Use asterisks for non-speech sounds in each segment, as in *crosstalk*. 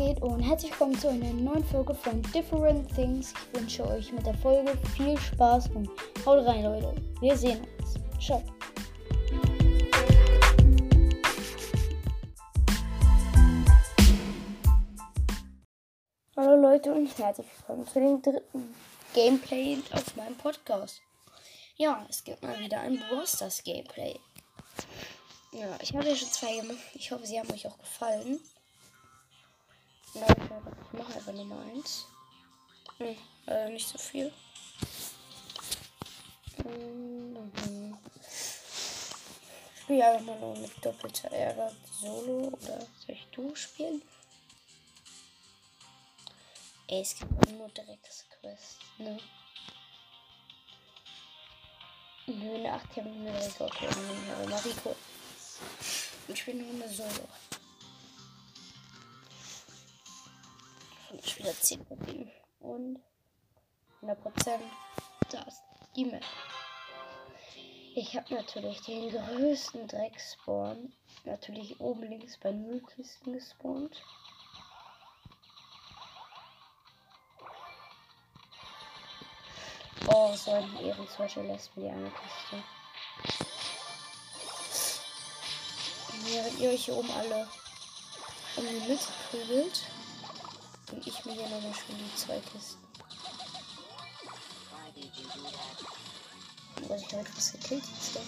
geht und herzlich willkommen zu einer neuen Folge von Different Things. Ich wünsche euch mit der Folge viel Spaß und haut rein, Leute. Wir sehen uns. Ciao. Hallo Leute und herzlich willkommen zu dem dritten Gameplay auf meinem Podcast. Ja, es gibt mal wieder ein Brawl Stars Gameplay. Ja, ich habe ja schon zwei gemacht. Ich hoffe, sie haben euch auch gefallen. Leute, ich mache einfach Nummer 1. Hm, also nicht so viel. Mhm. Ich spiele einfach mal nur mit doppelter Ärger Solo oder soll ich du spielen? Ey, es gibt nur Drecksquests, ne? Nö, eine 8 haben wir direkt okay, aber Mariko. Ich spiele nur eine Solo. Und wieder 10 Rubin. Und 100%. Da ist die Map. Ich habe natürlich den größten Dreckspawn. Natürlich oben links bei Nullkisten gespawnt. Oh, so ein Ehrenzweifel lässt mir die eine Kiste. Während ihr euch hier oben alle um die Mitte prügelt, und ich mir hier nochmal schon die zwei Kisten. Was ich heute was gekillt ist.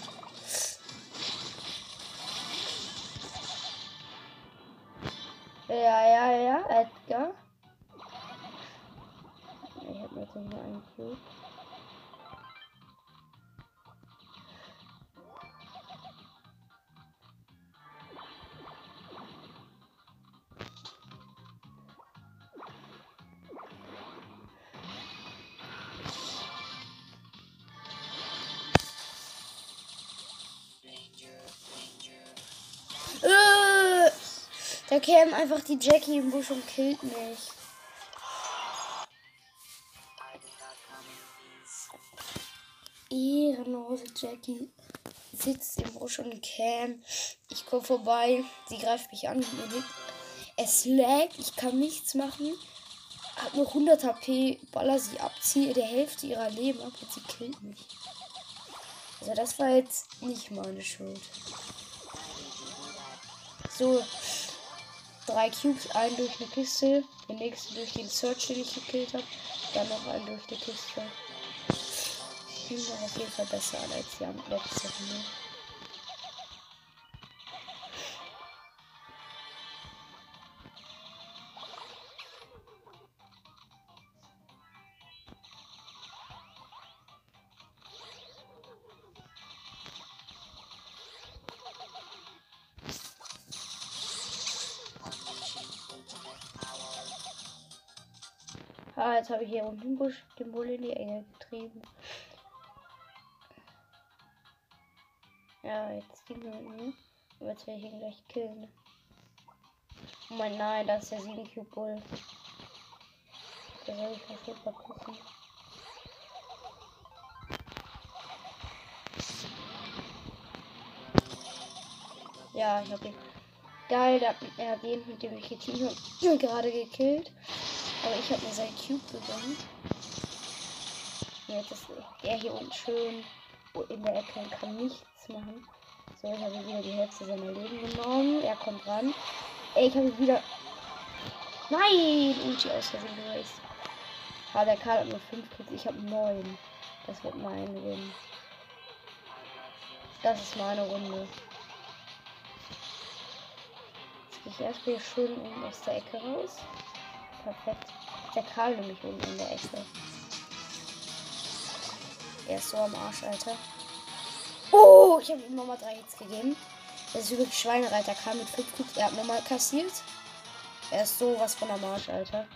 Ja, ja, ja, Edgar. Ich hab mir jetzt noch einen Cube. Da käme einfach die Jackie im Busch und killt mich. Ehrenlose Jackie sitzt im Busch und Cam. Ich komme vorbei. Sie greift mich an. Es lag. Ich kann nichts machen. Hat nur 100 HP. Baller sie ab. Ziehe der Hälfte ihrer Leben ab und sie killt mich. Also das war jetzt nicht meine Schuld. So, drei Cubes, einen durch eine Kiste, den nächsten durch den Search, den ich gekillt habe, dann noch einen durch die Kiste. Die sind auf jeden Fall besser als die letzte Runde. Ah, jetzt habe ich hier unten Busch den Bull in die Enge getrieben. Ja, jetzt mit mir. Aber jetzt werde ich ihn gleich killen. Oh mein nein, das ist der 7 Cube Bull. Da soll ich mal super gucken. Ja, ich habe ihn. Geil, er hat jeden, mit dem ich geteamt habe, gerade gekillt. Aber ich habe mir seinen Cube gewonnen. Jetzt ist er hier unten schön in der Ecke und kann nichts machen. So, ich habe wieder die Hälfte seiner Leben genommen. Er kommt ran. Ich habe wieder. Nein! Ulti aus Versehen geraced. Ah, der Karl hat nur 5 Kills. Ich habe 9. Das wird mein Win. Das ist meine Runde. Jetzt gehe ich erstmal schön aus der Ecke raus. Perfekt. Der Karl nämlich oben in der Ecke. Er ist so am Arsch, Alter. Oh, ich habe ihm nochmal drei Hits gegeben. Das ist wirklich Schweinereiter. Karl mit 5 Cubes. Er hat nochmal kassiert. Er ist sowas von am Arsch, Alter.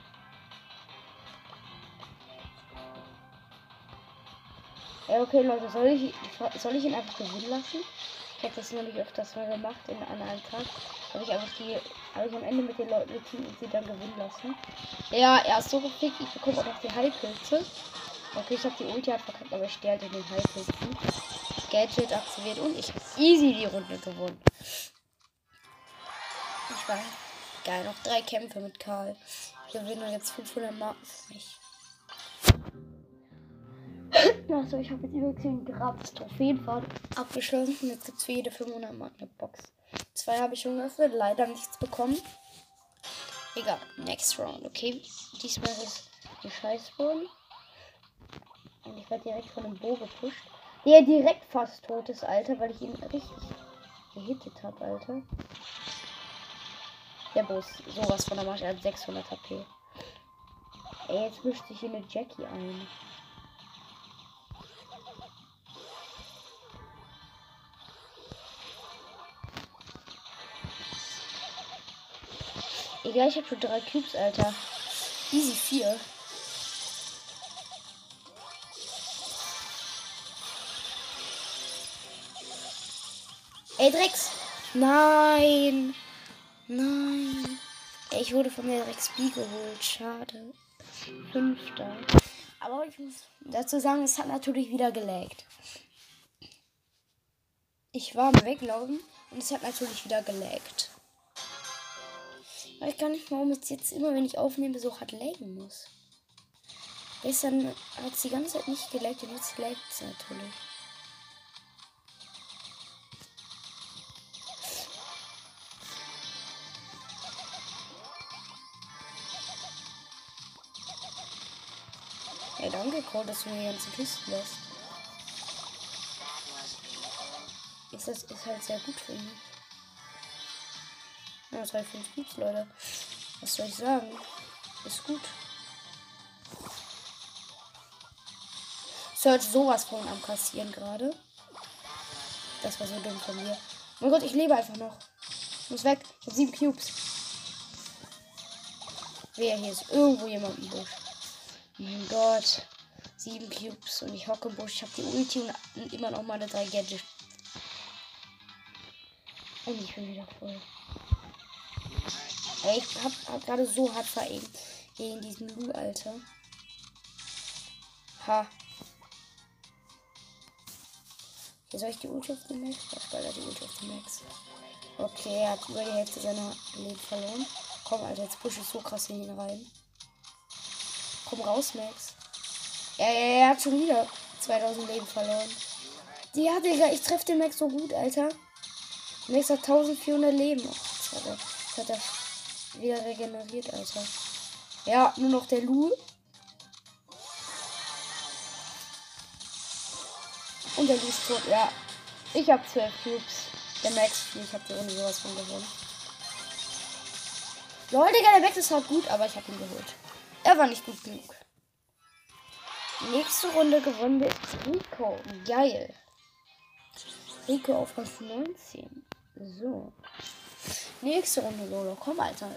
Ja, okay, Leute, soll ich, soll ich ihn einfach gewinnen lassen? Ich habe das nicht öfters mal gemacht in, einem Tag. Habe ich einfach die, ich am Ende mit den Leuten geteamt und sie dann gewinnen lassen. Ja, er ist so gefickt, ich bekomme auch noch die Heilpilze. Okay, ich habe die Ulti verkackt, aber ich stehe halt in den Heilpilzen. Gadget aktiviert und ich habe easy die Runde gewonnen. Ich war Geil, noch drei Kämpfe mit Karl. Ich gewinne jetzt 500 Marken für mich. *coughs* Achso, ich habe jetzt über 10 gratis Trophäenfahrt abgeschlossen. Jetzt gibt es für jede 500 Marken eine Box. Zwei habe ich schon geöffnet, leider nichts bekommen. Egal, next round, okay. Diesmal ist es ein Scheißboden. Und ich werde direkt von dem Bo gepusht. Der direkt fast tot ist, Alter, weil ich ihn richtig gehittet habe, Alter. Der Bo ist sowas von der Marsch, er hat 600 HP. Ey, jetzt mischt sich hier eine Jackie ein. Egal, ich habe schon drei Cubes, Alter. Easy 4. Ey, Drex! Nein! Nein! Ey, ich wurde von der Drex B geholt. Schade. Fünfter. Aber ich muss dazu sagen, es hat natürlich wieder gelaggt. Ich war am Weglaufen und es hat natürlich wieder gelaggt. Ich kann nicht, warum es jetzt immer, wenn ich aufnehme, so hart laggen muss. Gestern hat es die ganze Zeit nicht gelaggt und jetzt laggt es natürlich. Ey, danke, Cole, dass du mir die ganzen Kisten lässt. Ist das ist halt sehr gut für ihn. Ja, 3, 5 Cubes, Leute. Was soll ich sagen? Ist gut. Search sowas von am Kassieren gerade. Das war so dumm von mir. Mein Gott, ich lebe einfach noch. Ich muss weg. Ich habe sieben Cubes. Wer hier ist? Irgendwo jemand im Busch. Mein Gott. Sieben Cubes und ich hocke im Busch. Ich habe die Ulti und immer noch meine drei Gadgets. Und ich bin wieder voll. Ey, ich hab, hab gerade so hart verengt gegen diesen Lu, Alter. Ha. Hier soll ich die Ulti auf den Max? Ich baller die Ulti auf den Max. Okay, er hat über die Hälfte seiner Leben verloren. Komm, Alter, jetzt push ich so krass in ihn rein. Komm raus, Max. Ja, ja, er hat schon wieder 2000 Leben verloren. Ja, Digga, ich treffe den Max so gut, Alter. Max hat 1400 Leben. Oh, das hat er, das hat er wieder regeneriert, Alter. Ja, nur noch der Lu. Und der Lu ist tot. Ja, ich habe 12 Cubes. Der Max 4. Ich habe die Runde sowas von gewonnen. Leute, Digga, der Max ist halt gut, aber ich habe ihn geholt. Er war nicht gut genug. Nächste Runde gewonnen mit Rico. Geil. Rico auf Rang 19. So. Nächste Runde, Lolo. Komm, Alter.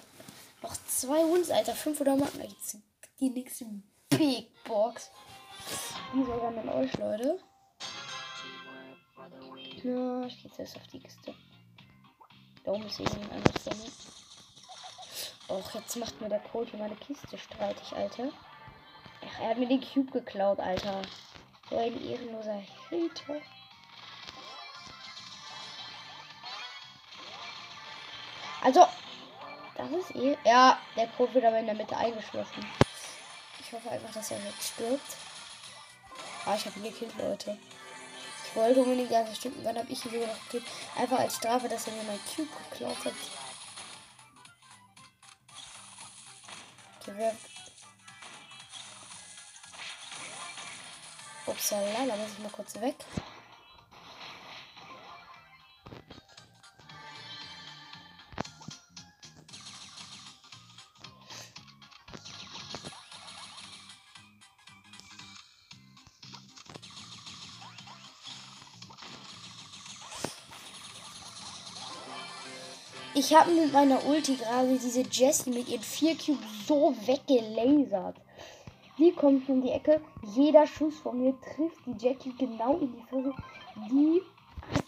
Noch zwei Runden, Alter. 500 Marken. Jetzt die nächste Big Box. Die sogar mit euch, Leute. Ja, ich gehe jetzt auf die Kiste. Da oben ist irgendein anderes Sonne. Och, jetzt macht mir der Code meine Kiste streitig, Alter. Ach, er hat mir den Cube geklaut, Alter. So ein ehrenloser Hater. Also, das ist eh. Ja, der wird aber in der Mitte eingeschlossen. Ich hoffe einfach, dass er jetzt stirbt. Ah, ich habe ihn gekillt, Leute. Ich wollte unbedingt ja stimmt. Und dann habe ich ihn sogar noch gekillt. Einfach als Strafe, dass er mir mein Cube geklaut hat. Wer. Upsala, da muss ich mal kurz weg. Ich habe mit meiner Ulti gerade diese Jessie mit ihren vier Cubes so weggelasert. Die kommt von die Ecke. Jeder Schuss von mir trifft die Jackie genau in die Fresse. Die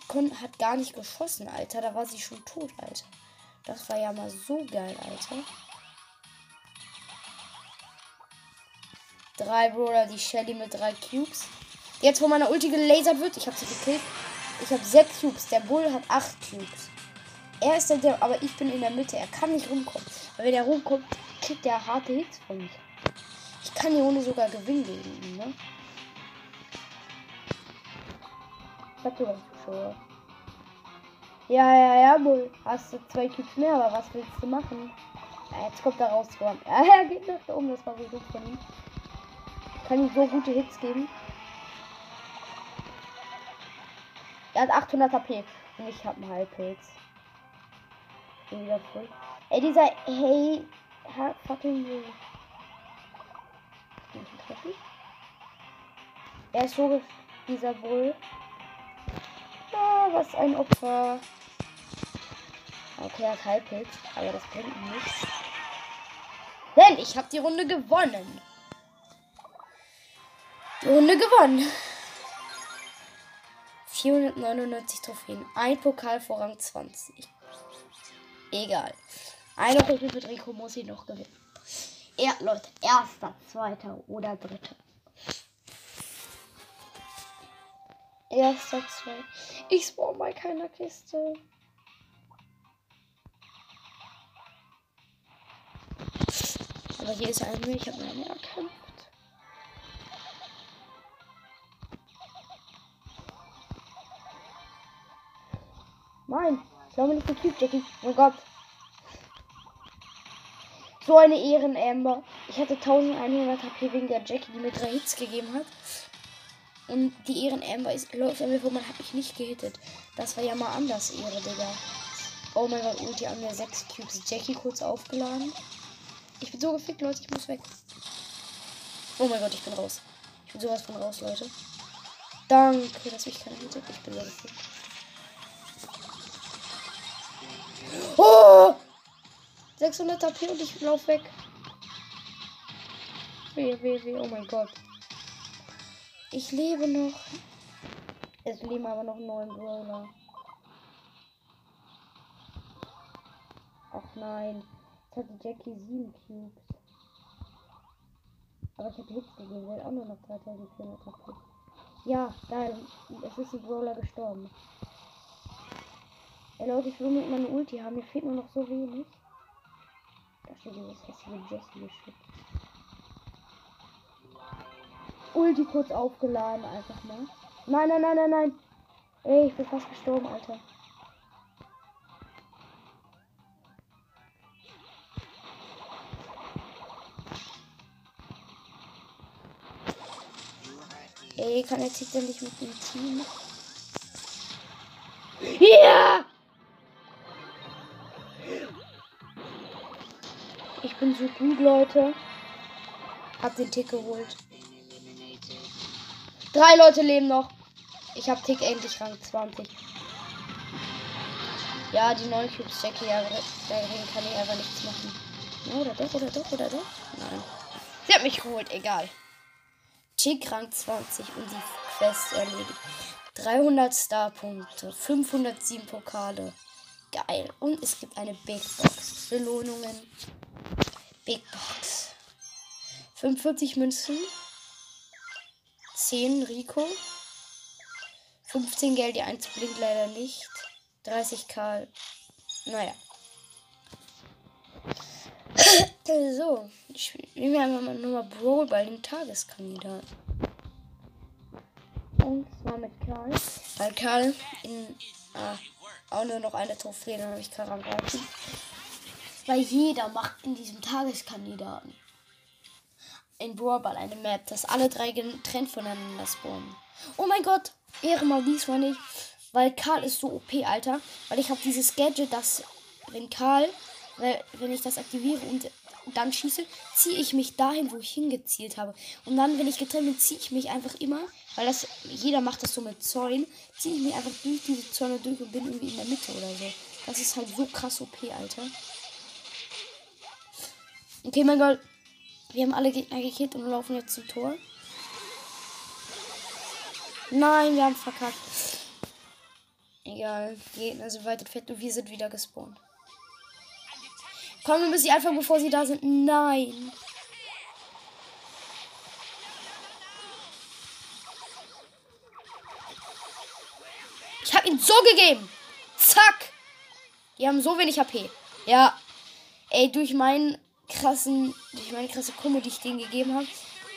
hat, hat gar nicht geschossen, Alter. Da war sie schon tot, Alter. Das war ja mal so geil, Alter. Drei Brawler, die Shelly mit drei Cubes. Jetzt, wo meine Ulti gelasert wird, ich habe sie gekillt. Ich habe sechs Cubes. Der Bull hat acht Cubes. Er ist der, aber ich bin in der Mitte. Er kann nicht rumkommen. Weil wenn er rumkommt, kriegt er harte Hits von mir. Ich kann die Runde sogar gewinnen gegen ihn, ne? Ich hab sogar Zuschauer. Ja, ja, ja, wohl. Hast du zwei Cubes mehr, aber was willst du machen? Ja, jetzt kommt er raus. *laughs* Ja, er geht nach da oben. Das war so gut von ihm. Kann ihm so gute Hits geben. Er hat 800 HP. Und ich habe einen Halbpilz. Wieder voll. Ey, dieser. Hey. Fucking. Er ist so. Dieser Bull. Ah, was ein Opfer. Okay, er hat Halbpilz. Aber das bringt nichts. Denn ich habe die Runde gewonnen. Die Runde gewonnen. 499 Trophäen. Ein Pokal vor Rang 20. Egal. Eine Runde mit Rico muss ich noch gewinnen. Er, Leute, erster, zweiter oder dritter. Erster, zweiter. Ich spawn bei keiner Kiste. Aber hier ist ein Ich habe meine erkannt. Nein, ich glaube nicht den Typ, Jackie. Oh Gott. So eine Ehren, Amber. Ich hatte 1100 HP wegen der Jackie, die mir drei Hits gegeben hat. Und die Ehren Amber ist, läuft an mir vor, man hat mich nicht gehittet. Das war ja mal anders, Ehre, Digga. Oh mein Gott, Ulti an mir 6 Cubes. Jackie kurz aufgeladen. Ich bin so gefickt, Leute, ich muss weg. Oh mein Gott, ich bin raus. Ich bin sowas von raus, Leute. Danke, dass mich keiner hittet. Ich bin so gefickt. Oh! 600 HP und ich lauf weg. Weh, weh, weh. Oh mein Gott. Ich lebe noch. Es leben aber noch neun Brawler. Ach nein. Jetzt hatte Jackie sieben Cubes. Aber ich hätte Hits gegeben. Der hat auch nur noch 3400 HP. Ja, geil. Es ist ein Brawler gestorben. Ey Leute, ich will mit meiner Ulti haben. Mir fehlt nur noch so wenig. Da steht dieses hässliche Jessie-Geschütz. Ulti kurz aufgeladen, einfach mal. Nein, nein, nein, nein, nein. Ey, ich bin fast gestorben, Alter. Ey, kann denn nicht mit dem Team? Ja! Ich bin so gut, Leute. Hab den Tick geholt. Drei Leute leben noch. Ich hab Tick endlich Rang 20. Ja, die neuen Cubes Jackie, ja, dagegen kann ich einfach nichts machen. Oder doch, oder doch, oder doch? Nein. Sie hat mich geholt, egal. Tick Rang 20 und die Quest erledigt. 300 Star-Punkte, 507 Pokale. Geil. Und es gibt eine Big Box. Belohnungen. Big Box. 45 Münzen. 10 Rico. 15 Geld, die 1 blinkt leider nicht. 30 Karl. Naja. *coughs* so, ich spiele mir einfach mal nur mal Brawl bei dem Tageskandidaten. Und zwar mit Karl. Weil Karl in. Ah, auch nur noch eine Trophäe, dann habe ich Karl angreifen. Weil jeder macht in diesem Tageskandidaten in Brawlball eine Map, dass alle drei getrennt voneinander spawnen. Oh mein Gott, Ehre mal diesmal nicht. Weil Karl ist so OP, Alter. Weil ich habe dieses Gadget, dass wenn Karl, weil, wenn ich das aktiviere und dann schieße, ziehe ich mich dahin, wo ich hingezielt habe. Und dann, wenn ich getrennt bin, ziehe ich mich einfach immer, weil das, jeder macht das so mit Zäunen, ziehe ich mich einfach durch diese Zäune durch und bin irgendwie in der Mitte oder so. Das ist halt so krass OP, Alter. Okay, mein Gott. Wir haben alle Gegner gekillt und laufen jetzt zum Tor. Nein, wir haben verkackt. Egal, Gegner sind weiter fett und wir sind wieder gespawnt. Komm, wir müssen sie einfach, bevor sie da sind. Nein. Ich habe ihn so gegeben. Zack. Die haben so wenig HP. Ja. Ey, durch meinen krassen, durch meine krasse Kummer, die ich denen gegeben habe,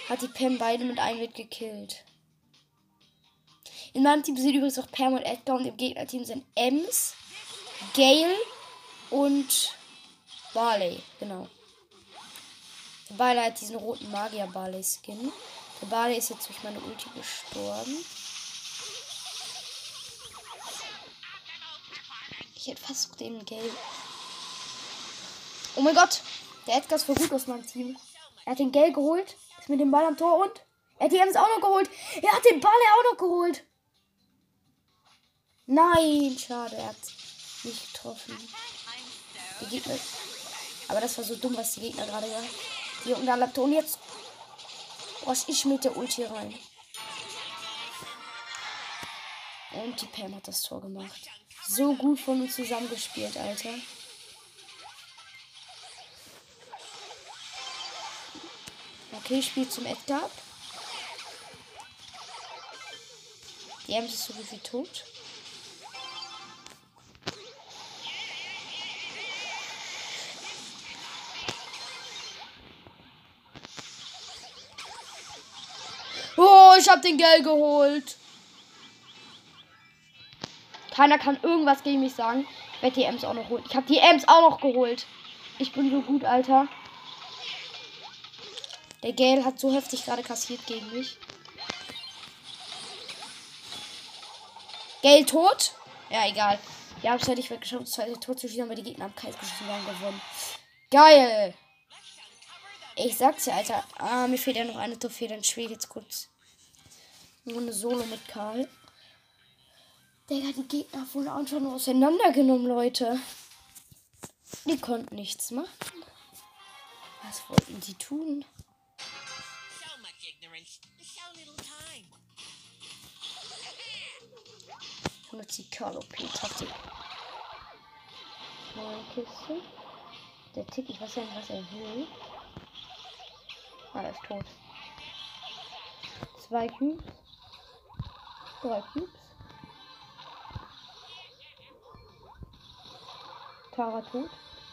hat die Pam beide mit einem Hit gekillt. In meinem Team sind übrigens auch Pam und Edgar und im Gegnerteam sind Ems, Gale und Barley. Genau. Der Barley hat diesen roten Magier Barley Skin. Der Barley ist jetzt durch meine Ulti gestorben. Ich hätte fast den Gale. Oh mein Gott! Der Edgar ist voll gut aus meinem Team. Er hat den Gale geholt, ist mit dem Ball am Tor und er hat die Ems auch noch geholt. Er hat den Ball auch noch geholt. Nein, schade, er hat nicht getroffen. Die Gegner. Aber das war so dumm, was die Gegner gerade gemacht haben. Unten da Und jetzt was ich mit der Ulti rein. Und die Pam hat das Tor gemacht. So gut von uns zusammengespielt, Alter. Okay, spielt zum Edgar. Die Ems ist so gut wie tot. Ich hab den Geld geholt. Keiner kann irgendwas gegen mich sagen. Ich werde die Ems auch noch holen. Ich habe die Ems auch noch geholt. Ich bin so gut, Alter. Der Gale hat so heftig gerade kassiert gegen mich. Gale tot? Ja, egal. Wir haben es ja nicht weggeschafft, das zweite Tor zu schießen, aber die Gegner haben keins geschossen, gewonnen. Geil! Ich sag's ja, Alter. Ah, mir fehlt ja noch eine Trophäe, dann ich jetzt kurz nur eine Solo mit Karl. Digga, die Gegner wurden auch schon auseinandergenommen, Leute. Die konnten nichts machen. Was wollten die tun? Benutzt die Carlo P-Taktik. Neue Kiste. Der Tick, ich weiß ja nicht, was er will. Ah, er ist tot. Zwei Cubes. Drei Cubes. Tara tot.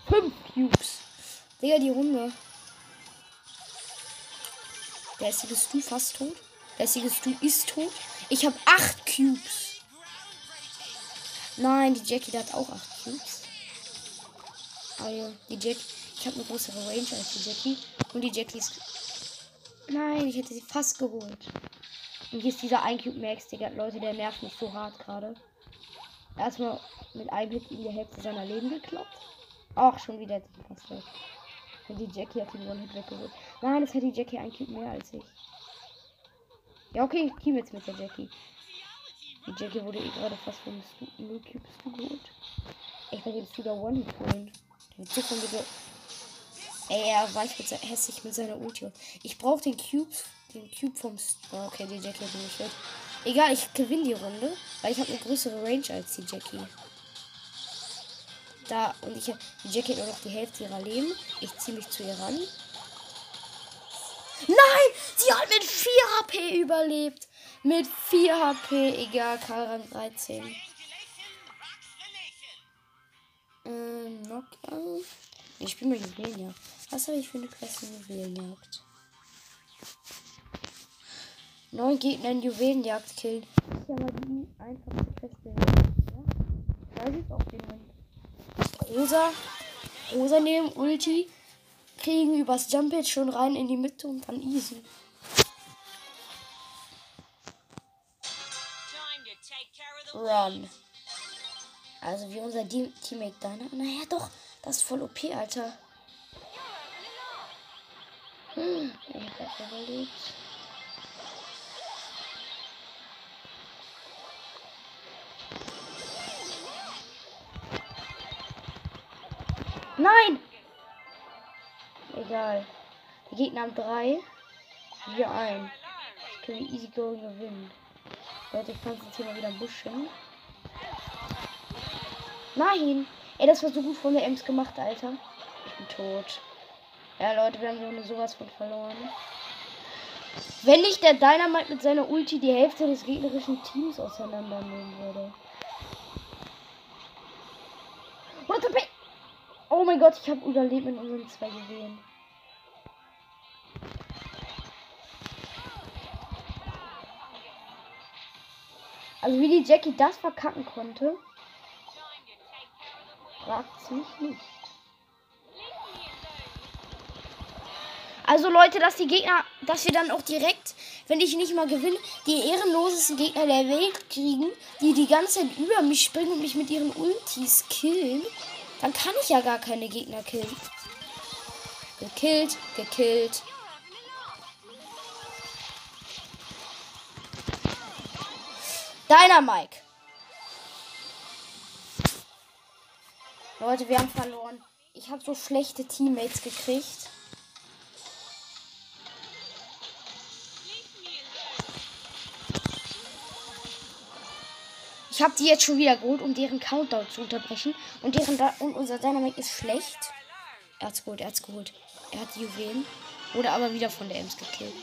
Fünf Cubes. Digga, die Runde. Der jetzige Stu fast tot. Der jetzige Stu ist tot. Ich habe acht Cubes. Nein, die Jackie hat auch acht Cubes. Ah ja, die Jackie. Ich habe eine größere Range als die Jackie. Und die Jackie ist. Nein, ich hätte sie fast geholt. Und hier ist dieser 1 Cube Max, Digga. Leute, der nervt mich so hart gerade. Erstmal mit einem Hit in die Hälfte seiner Leben gekloppt. Ach, schon wieder weg. Und die Jackie hat den One-Hit weggeholt. Nein, das hat die Jackie ein Cube mehr als ich. Ja, okay, ich team jetzt mit der Jackie. Die Jackie wurde eh gerade fast von 0 Cubes geholt. Ich werde jetzt wieder One-Hit holen. Der wird bitte. Ey, er weicht mit hässlich mit seiner Ulti. Ich brauche den Cubes den Cube vom. Oh, okay, die Jackie hat nicht weg. Egal, ich gewinne die Runde, weil ich habe eine größere Range als die Jackie. Da, und ich die Jackie hat nur noch die Hälfte ihrer Leben. Ich ziehe mich zu ihr ran. Nein! Sie hat mit 4 HP überlebt. Mit 4 HP. Egal, Karl Rang 13. Ähm, Knockout. Ich spiele mal Juwelenjagd. Was habe ich für eine klasse Juwelenjagd? neun Gegner in Juwelenjagd killen. Das ist ja mal die einfachste Quest der Welt. Ja? Da sieht auch jemand. Rosa, Rosa nehmen Ulti, kriegen übers Jump jetzt schon rein in die Mitte und dann easy. Run. Also wie unser Teammate Dana. Naja, doch. Das ist voll OP, Alter. Hm, ich hab überlegt. Nein! Egal. Die Gegner haben drei. Wir ein. Ich kann easy going gewinnen. Leute, ich jetzt hier mal wieder hin. Nein! Ey, das war so gut von der Ems gemacht, Alter. Ich bin tot. Ja, Leute, wir haben sowas von verloren. Wenn nicht der Dynamite mit seiner Ulti die Hälfte des gegnerischen Teams auseinandernehmen würde. Oh mein Gott, ich habe überlebt mit unseren zwei Juwelen. Also wie die Jackie das verkacken konnte, fragt mich nicht. Also Leute, dass die Gegner, dass wir dann auch direkt, wenn ich nicht mal gewinne, die ehrenlosesten Gegner der Welt kriegen, die die ganze Zeit über mich springen und mich mit ihren Ultis killen, dann kann ich ja gar keine Gegner killen. Gekillt, gekillt. Deiner Mike. Leute, wir haben verloren. Ich habe so schlechte Teammates gekriegt. Ich habe die jetzt schon wieder geholt, um deren Countdown zu unterbrechen. Und, deren da und unser Dynamite ist schlecht. Er hat's geholt, er hat's geholt. Er hat die Juwelen. Wurde aber wieder von der Ems gekillt.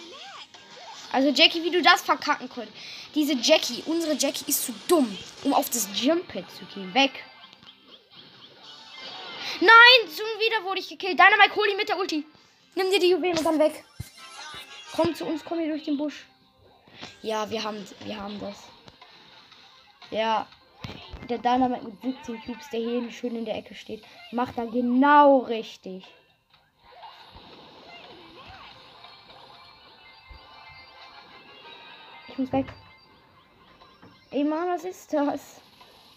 Also Jackie, wie du das verkacken konntest. Diese Jackie, unsere Jackie ist zu dumm, um auf das Jump-Pad zu gehen. Weg. Nein, schon wieder wurde ich gekillt. Dynamite, hol ihn mit der Ulti. Nimm dir die Juwelen und dann weg. Komm zu uns, komm hier durch den Busch. Ja, wir haben, wir haben das. Ja. Der Dynamite mit 17 Cubes, der hier schön in der Ecke steht, macht da genau richtig. Ich muss weg. Ey Mann, was ist das?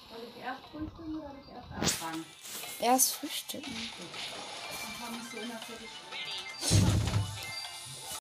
Soll ich erst frühstücken oder soll ich erst anfangen? Erst frühstücken.